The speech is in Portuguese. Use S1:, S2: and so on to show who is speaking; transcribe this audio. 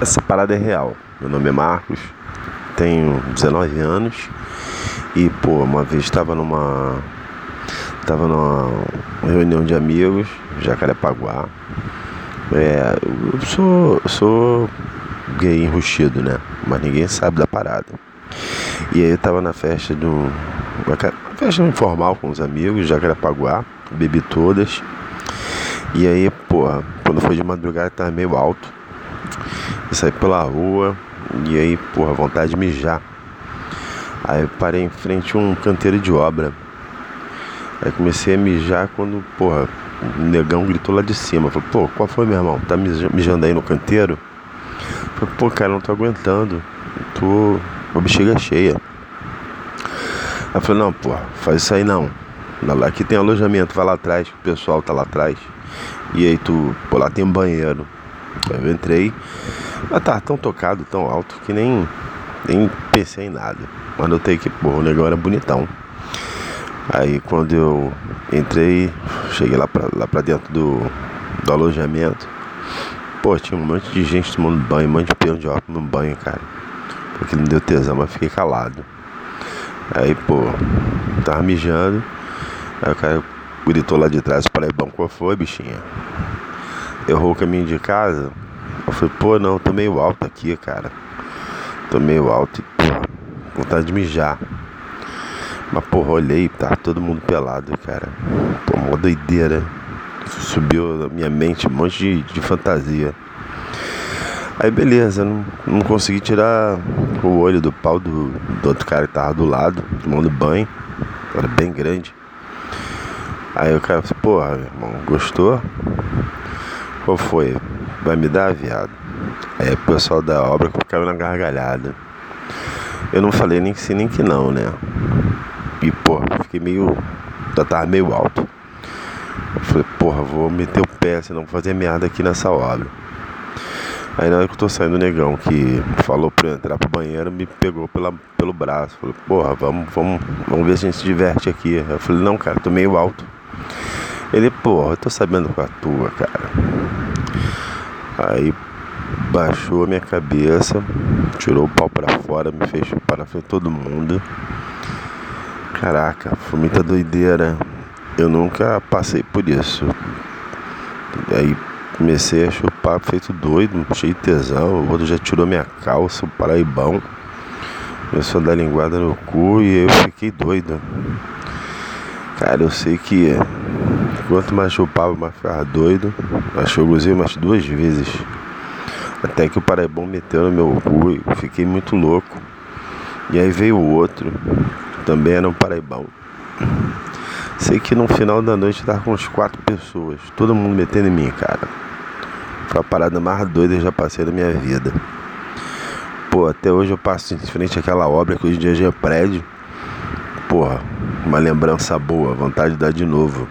S1: essa parada é real. Meu nome é Marcos, tenho 19 anos e, pô, uma vez estava numa. Tava numa reunião de amigos, Jacarepaguá. É, eu sou, sou gay enrustido, né? Mas ninguém sabe da parada. E aí eu tava na festa de um. Uma festa informal com os amigos, Jacarepaguá, bebi todas. E aí, porra, quando foi de madrugada tava meio alto. Eu saí pela rua e aí, porra, vontade de mijar. Aí parei em frente a um canteiro de obra. Aí comecei a mijar quando, porra, o negão gritou lá de cima. Falei, pô, qual foi, meu irmão? Tá mijando aí no canteiro? Falei, pô, cara, não tô aguentando. Tô a bexiga cheia. Aí eu falei, não, pô, faz isso aí não. Aqui tem alojamento, vai lá atrás, o pessoal tá lá atrás. E aí tu, pô, lá tem um banheiro. Aí eu entrei, mas tá tão tocado, tão alto, que nem, nem pensei em nada. Mas notei que, pô, o negão era bonitão. Aí quando eu entrei, cheguei lá pra, lá pra dentro do, do alojamento, pô, tinha um monte de gente tomando banho, um monte de peão de óculos no banho, cara. Porque não deu tesão, mas fiquei calado. Aí, pô, tava mijando. Aí o cara gritou lá de trás, falei, bom, qual foi, bichinha? Errou o caminho de casa? Eu falei, pô, não, tô meio alto aqui, cara. Tô meio alto e, pô, vontade de mijar. Mas, porra, olhei, tá todo mundo pelado, cara. Pô, uma doideira. Subiu na minha mente um monte de, de fantasia. Aí, beleza, não, não consegui tirar o olho do pau do, do outro cara que tava do lado, tomando banho. Era bem grande. Aí o cara falou, porra, meu irmão, gostou? Qual foi? Vai me dar, viado? Aí o pessoal da obra caiu na gargalhada. Eu não falei nem que sim, nem que não, né? E, porra, fiquei meio. Já tava meio alto. Eu falei, porra, vou meter o pé, senão vou fazer merda aqui nessa obra. Aí na hora que eu tô saindo, o negão que falou pra eu entrar pro banheiro me pegou pela, pelo braço. Falou, porra, vamos, vamos, vamos ver se a gente se diverte aqui. Eu falei, não, cara, tô meio alto. Ele, porra, eu tô sabendo com a tua, cara. Aí baixou a minha cabeça, tirou o pau para fora, me fez chupar na frente todo mundo. Caraca, foi muita doideira. Eu nunca passei por isso. Aí comecei a chupar feito doido, cheio de tesão. O outro já tirou minha calça, o paraibão. Começou a dar linguada no cu e eu fiquei doido. Cara, eu sei que quanto mais chupava, mais ficava doido. Acho que eu gozei umas duas vezes. Até que o paraibão meteu no meu cu e fiquei muito louco. E aí veio o outro, também era um paraibão. Sei que no final da noite tava com uns quatro pessoas, todo mundo metendo em mim, cara. Foi a parada mais doida que eu já passei na minha vida. Pô, até hoje eu passo em frente àquela obra que hoje em dia é prédio. Porra, uma lembrança boa, vontade de dar de novo.